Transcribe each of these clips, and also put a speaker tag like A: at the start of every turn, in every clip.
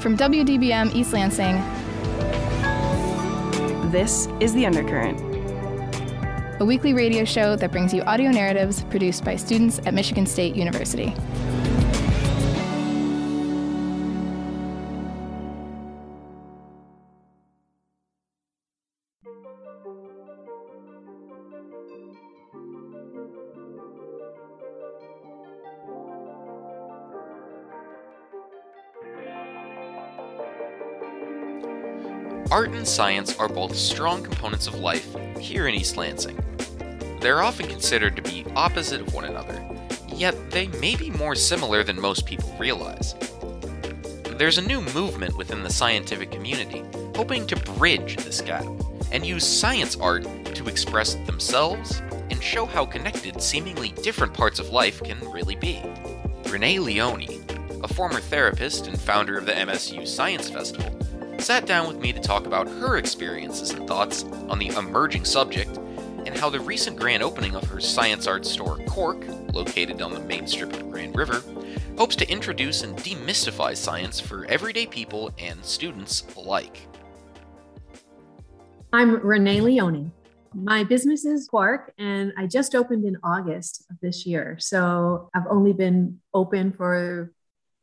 A: From WDBM East Lansing,
B: this is The Undercurrent,
A: a weekly radio show that brings you audio narratives produced by students at Michigan State University.
C: Art and science are both strong components of life here in East Lansing. They're often considered to be opposite of one another, yet they may be more similar than most people realize. There's a new movement within the scientific community hoping to bridge this gap and use science art to express themselves and show how connected seemingly different parts of life can really be. Renee Leone, a former therapist and founder of the MSU Science Festival, sat down with me to talk about her experiences and thoughts on the emerging subject and how the recent grand opening of her science art store Quark, located on the main strip of Grand River, hopes to introduce and demystify science for everyday people and students alike.
D: I'm Renee Leone. My business is Quark, and I just opened in August of this year. So I've only been open for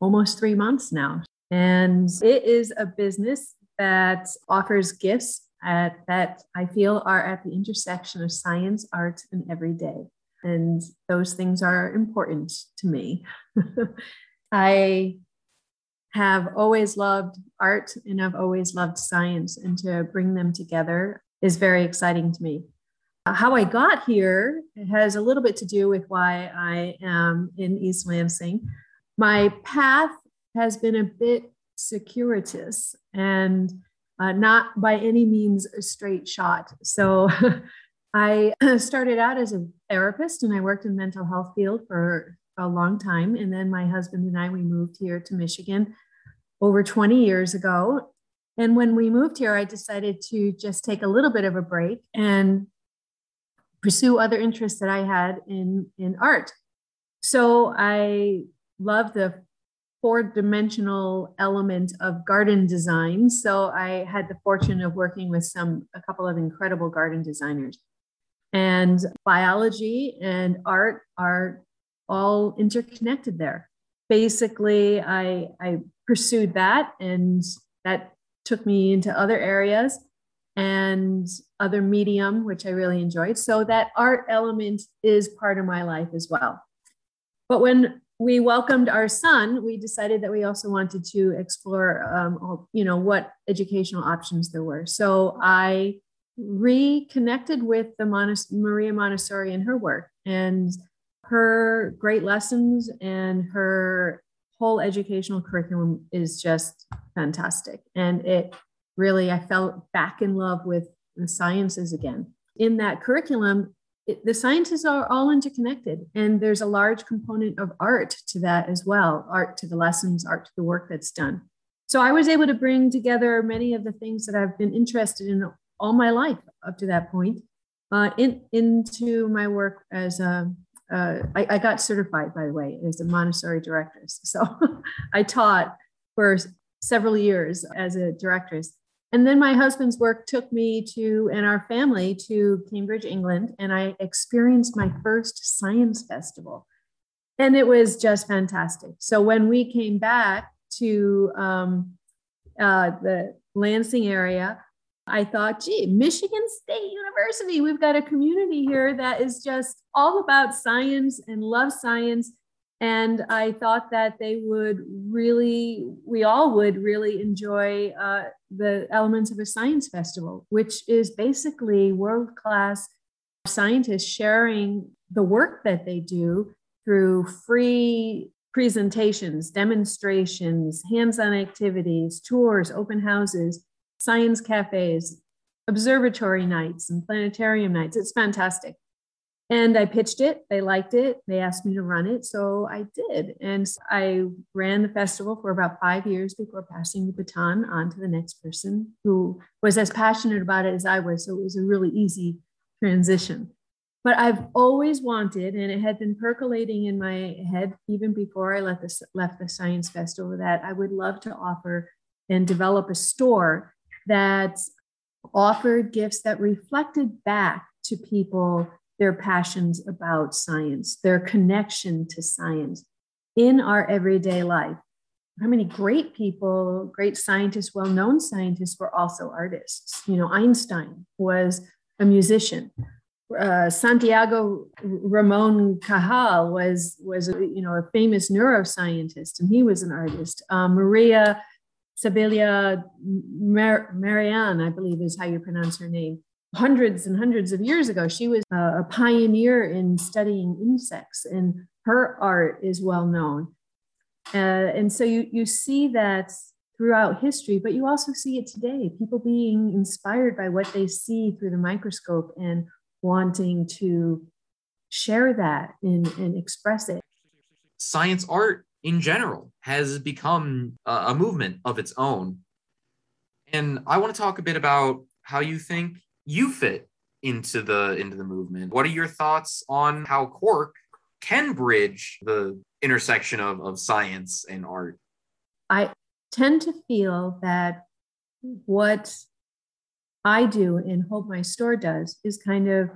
D: almost three months now. And it is a business that offers gifts at, that I feel are at the intersection of science, art, and everyday. And those things are important to me. I have always loved art and I've always loved science, and to bring them together is very exciting to me. Uh, how I got here has a little bit to do with why I am in East Lansing. My path has been a bit circuitous and uh, not by any means a straight shot. So I started out as a therapist and I worked in mental health field for a long time. And then my husband and I, we moved here to Michigan over 20 years ago. And when we moved here, I decided to just take a little bit of a break and pursue other interests that I had in, in art. So I love the four dimensional element of garden design. So I had the fortune of working with some, a couple of incredible garden designers. And biology and art are all interconnected there. Basically, I, I pursued that, and that took me into other areas and other medium, which I really enjoyed. So that art element is part of my life as well. But when we welcomed our son, we decided that we also wanted to explore, um, all, you know, what educational options there were. So I reconnected with the Montess- Maria Montessori and her work and her great lessons and her whole educational curriculum is just fantastic. And it really, I felt back in love with the sciences again. In that curriculum, it, the sciences are all interconnected and there's a large component of art to that as well art to the lessons art to the work that's done. So i was able to bring together many of the things that i've been interested in all my life up to that point uh, in, into my work as a uh, I, I got certified by the way as a montessori directress. So i taught for several years as a directress and then my husband's work took me to, and our family to Cambridge, England, and I experienced my first science festival. And it was just fantastic. So when we came back to um, uh, the Lansing area, I thought, gee, Michigan State University, we've got a community here that is just all about science and loves science and I thought that they would really, we all would really enjoy uh, the elements of a science festival, which is basically world class scientists sharing the work that they do through free presentations, demonstrations, hands on activities, tours, open houses, science cafes, observatory nights, and planetarium nights. It's fantastic. And I pitched it. They liked it. They asked me to run it. So I did. And I ran the festival for about five years before passing the baton on to the next person who was as passionate about it as I was. So it was a really easy transition. But I've always wanted, and it had been percolating in my head even before I left the, left the Science Festival, that I would love to offer and develop a store that offered gifts that reflected back to people their passions about science, their connection to science in our everyday life. How many great people, great scientists, well known scientists were also artists? You know, Einstein was a musician. Uh, Santiago Ramon Cajal was was you know a famous neuroscientist, and he was an artist. Uh, Maria Sibylla Mar- Merian, I believe is how you pronounce her name. Hundreds and hundreds of years ago, she was a pioneer in studying insects, and her art is well known. Uh, and so you, you see that throughout history, but you also see it today people being inspired by what they see through the microscope and wanting to share that and, and express it.
E: Science art in general has become a, a movement of its own. And I want to talk a bit about how you think you fit into the into the movement. What are your thoughts on how Quark can bridge the intersection of, of science and art?
D: I tend to feel that what I do and Hope My Store does is kind of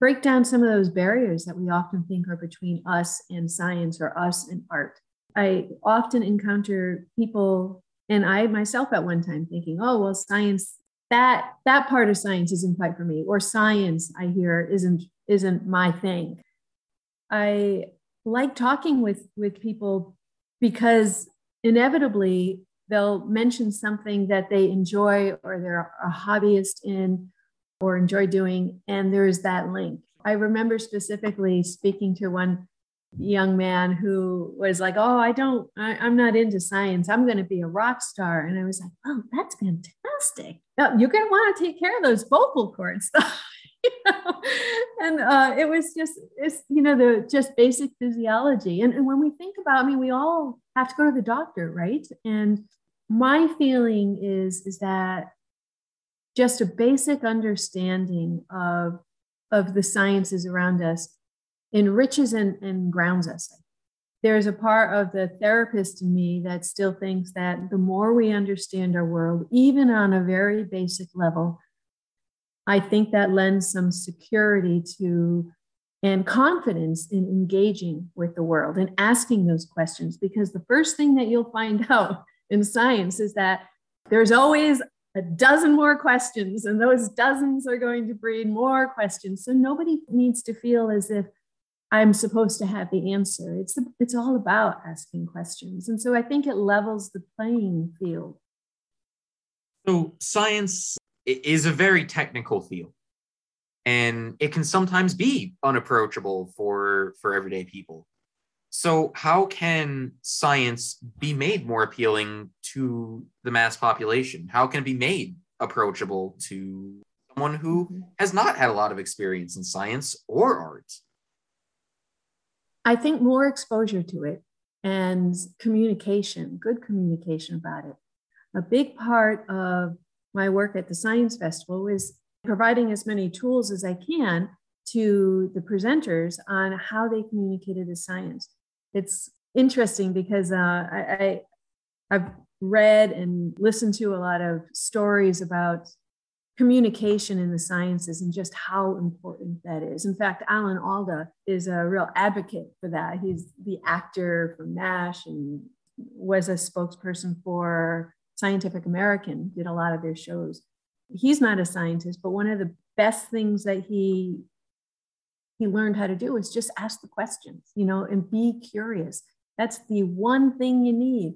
D: break down some of those barriers that we often think are between us and science or us and art. I often encounter people, and I myself at one time thinking, oh, well, science, that that part of science isn't quite for me, or science I hear isn't isn't my thing. I like talking with with people because inevitably they'll mention something that they enjoy or they're a hobbyist in or enjoy doing and there's that link i remember specifically speaking to one young man who was like oh i don't I, am not into science. I'm going to be a rock star. And i was like oh that's fantastic. You're going to want to take care of those vocal cords. You know? and uh, it was just it's you know the just basic physiology. And, and when we think about i mean we all have to go to the doctor right? And my feeling is is that just a basic understanding of of the sciences around us enriches and, and grounds us there's a part of the therapist in me that still thinks that the more we understand our world even on a very basic level I think that lends some security to and confidence in engaging with the world and asking those questions. Because the first thing that you'll find out in science is that there's always a dozen more questions, and those dozens are going to breed more questions. So nobody needs to feel as if I'm supposed to have the answer. It's, it's all about asking questions. And so I think it levels the playing field.
E: So science is a very technical field and it can sometimes be unapproachable for for everyday people so how can science be made more appealing to the mass population how can it be made approachable to someone who mm-hmm. has not had a lot of experience in science or art
D: i think more exposure to it and communication good communication about it a big part of my work at the Science Festival was providing as many tools as I can to the presenters on how they communicated the science. It's interesting because uh, I, I, have read and listened to a lot of stories about communication in the sciences and just how important that is. In fact, Alan Alda is a real advocate for that. He's the actor from MASH and was a spokesperson for Scientific American did a lot of their shows. He's not a scientist, but one of the best things that he he learned how to do is just ask the questions, you know, and be curious. That's the one thing you need.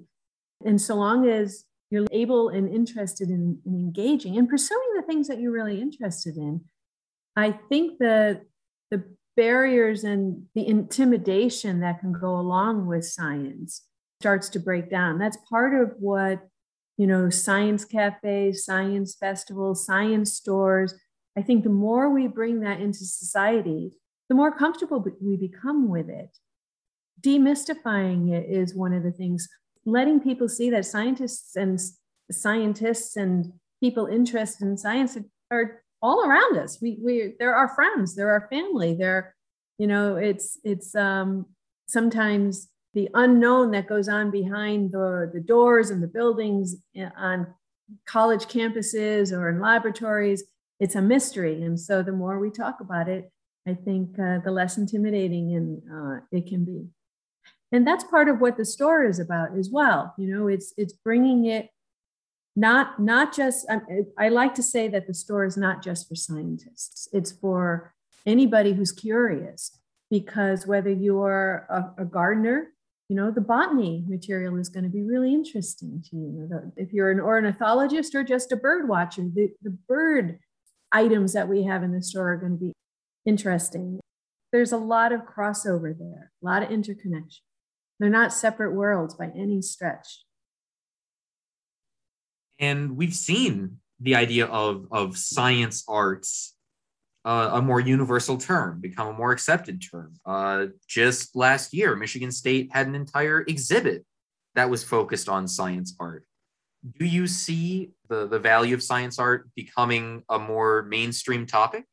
D: And so long as you're able and interested in, in engaging and pursuing the things that you're really interested in, I think that the barriers and the intimidation that can go along with science starts to break down. That's part of what you know, science cafes, science festivals, science stores. I think the more we bring that into society, the more comfortable we become with it. Demystifying it is one of the things, letting people see that scientists and scientists and people interested in science are all around us. We, we, they're our friends, they're our family, they're, you know, it's, it's um, sometimes the unknown that goes on behind the, the doors and the buildings eh, on college campuses or in laboratories. It's a mystery. And so the more we talk about it, I think uh, the less intimidating and uh, it can be. And that's part of what the store is about as well. You know, it's it's bringing it not not just. I, like to say that the store is not just for scientists. It's for anybody who's curious, because whether you are a, a gardener you know, the botany material is going to be really interesting to you. If you're an ornithologist or just a bird watcher, the, the bird items that we have in the store are going to be interesting. There's a lot of crossover there, a lot of interconnection. They're not separate worlds by any stretch.
E: And we've seen the idea of, of science arts uh, a more universal term, become a more accepted term. Uh, just last year, Michigan State had an entire exhibit that was focused on science art. Do you see the, the value of science art becoming a more mainstream topic?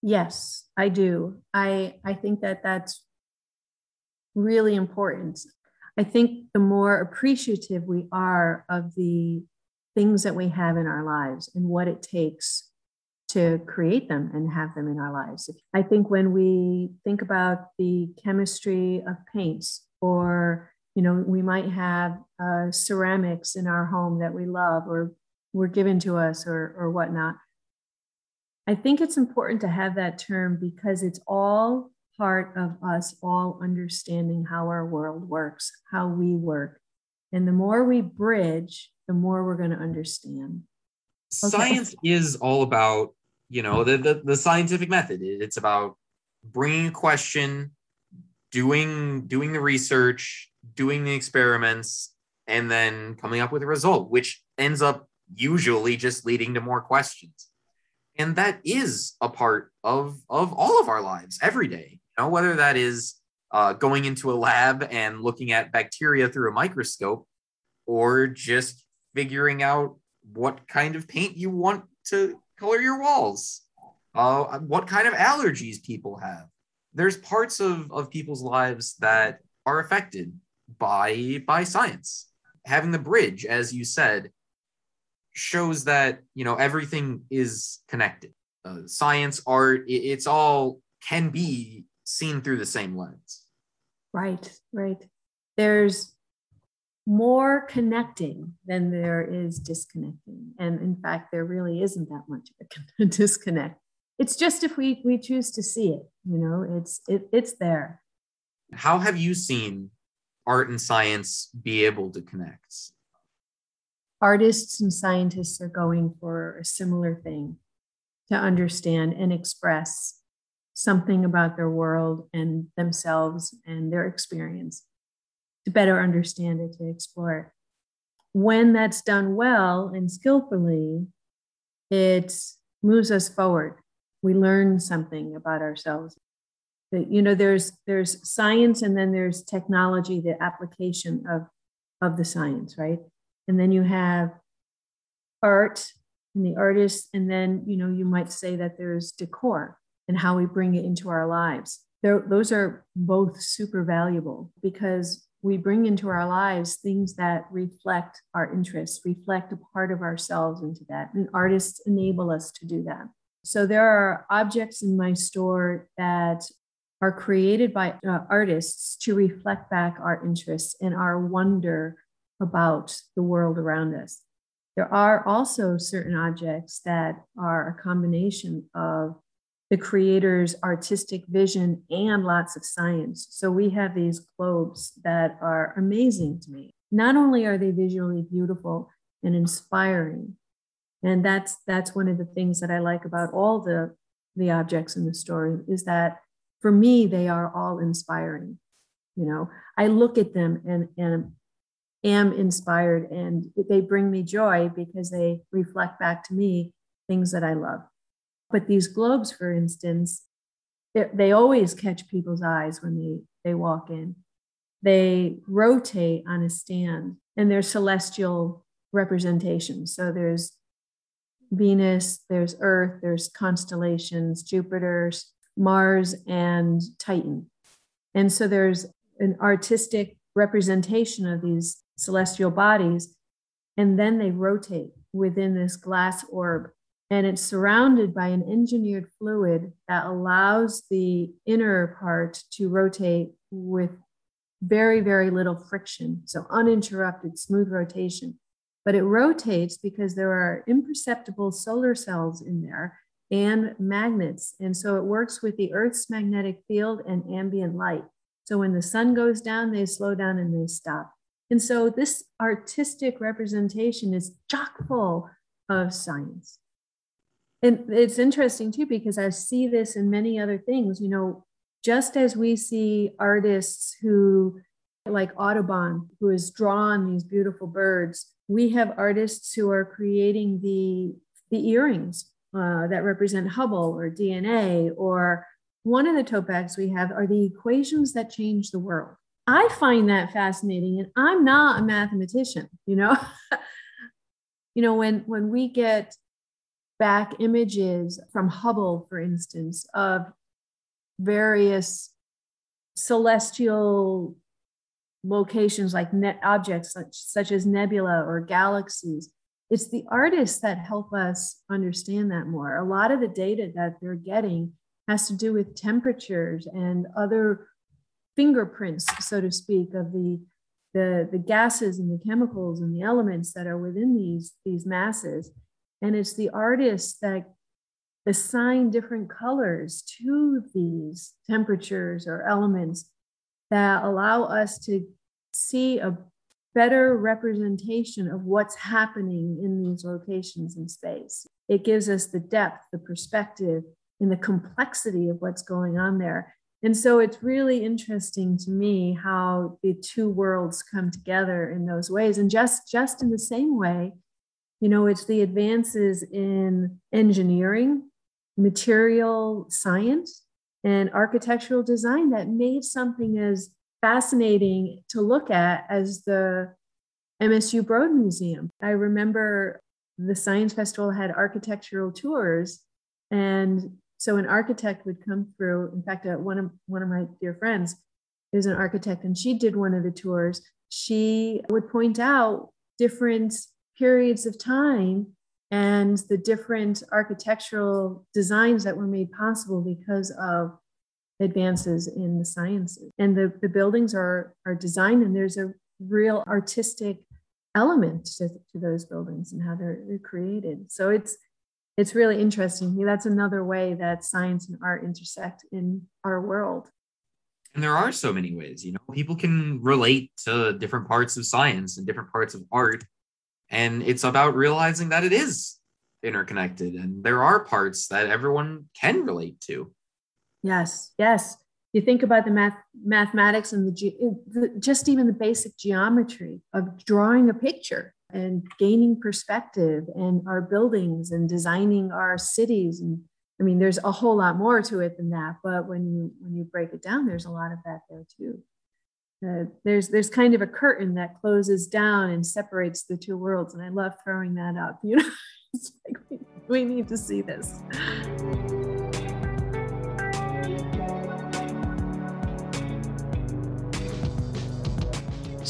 D: Yes, I do. I, I think that that's really important. I think the more appreciative we are of the things that we have in our lives and what it takes to create them and have them in our lives. I think when we think about the chemistry of paints, or you know, we might have uh, ceramics in our home that we love or were given to us or or whatnot. I think it's important to have that term because it's all part of us all understanding how our world works, how we work. And the more we bridge, the more we're going to understand.
E: Okay. Science is all about you know the, the, the scientific method it's about bringing a question doing doing the research doing the experiments and then coming up with a result which ends up usually just leading to more questions and that is a part of of all of our lives every day you know whether that is uh, going into a lab and looking at bacteria through a microscope or just figuring out what kind of paint you want to color your walls, uh, what kind of allergies people have. There's parts of, of people's lives that are affected by by science. Having the bridge, as you said, shows that you know everything is connected. Uh, science, art, it, it's all can be seen through the same lens.
D: Right, right. There's more connecting than there is disconnecting. And in fact, there really isn't that much of a disconnect. It's just if we we choose to see it, you know, it's it, it's there.
E: How have you seen art and science be able to connect?
D: Artists and scientists are going for a similar thing to understand and express something about their world and themselves and their experience to better understand it, to explore it. When that's done well and skillfully, it moves us forward. We learn something about ourselves. You know, there's there's science and then there's technology, the application of of the science, right? And then you have art and the artist, and then you know you might say that there's decor and how we bring it into our lives. There, those are both super valuable because we bring into our lives things that reflect our interests, reflect a part of ourselves into that. And artists enable us to do that. So there are objects in my store that are created by uh, artists to reflect back our interests and our wonder about the world around us. There are also certain objects that are a combination of the creator's artistic vision and lots of science. So we have these globes that are amazing to me. Not only are they visually beautiful and inspiring, and that's that's one of the things that I like about all the the objects in the story is that for me they are all inspiring. You know, I look at them and and am inspired and they bring me joy because they reflect back to me things that I love. But these globes, for instance, they always catch people's eyes when they, they walk in. They rotate on a stand and they're celestial representations. So there's Venus, there's Earth, there's constellations, Jupiter, Mars, and Titan. And so there's an artistic representation of these celestial bodies, and then they rotate within this glass orb. And it's surrounded by an engineered fluid that allows the inner part to rotate with very, very little friction. So uninterrupted, smooth rotation. But it rotates because there are imperceptible solar cells in there and magnets. And so it works with the Earth's magnetic field and ambient light. So when the sun goes down, they slow down and they stop. And so this artistic representation is chock full of science. And it's interesting too, because I see this in many other things. You know, just as we see artists who, like Audubon, who has drawn these beautiful birds, we have artists who are creating the, the earrings uh, that represent Hubble or DNA, or one of the tote bags we have are the equations that change the world. I find that fascinating, and I'm not a mathematician, you know. you know, when when we get back images from Hubble, for instance, of various celestial locations like net objects such, such as nebula or galaxies. It's the artists that help us understand that more. A lot of the data that they're getting has to do with temperatures and other fingerprints so to speak of the the, the gases and the chemicals and the elements that are within these these masses and it's the artists that assign different colors to these temperatures or elements that allow us to see a better representation of what's happening in these locations in space. It gives us the depth, the perspective, and the complexity of what's going on there. And so it's really interesting to me how the two worlds come together in those ways. And just, just in the same way, you know, it's the advances in engineering material science and architectural design that made something as fascinating to look at as the MSU Broad Museum. I remember the Science Festival had architectural tours, and so an architect would come through. In fact, uh, one of one of my dear friends is an architect, and she did one of the tours. She would point out different periods of time and the different architectural designs that were made possible because of advances in the sciences. And the, the buildings are, are designed, and there's a real artistic element to, to those buildings and how they're, they're created. So it's it's really interesting. That's another way that science and art intersect in our world.
E: And there are so many ways, you know, people can relate to different parts of science and different parts of art and it's about realizing that it is interconnected and there are parts that everyone can relate to.
D: Yes, yes. You think about the math, mathematics and the, the just even the basic geometry of drawing a picture and gaining perspective and our buildings and designing our cities and I mean, there's a whole lot more to it than that, but when you when you break it down, there's a lot of that there too uh, there's there's kind of a curtain that closes down and separates the two worlds and i love throwing that up you know it's like we, we need to see this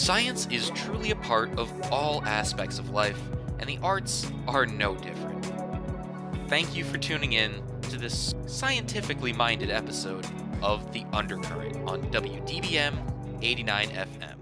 C: Science is truly a part of all aspects of life, and the arts are no different. Thank you for tuning in to this scientifically minded episode of The Undercurrent on WDBM 89 FM.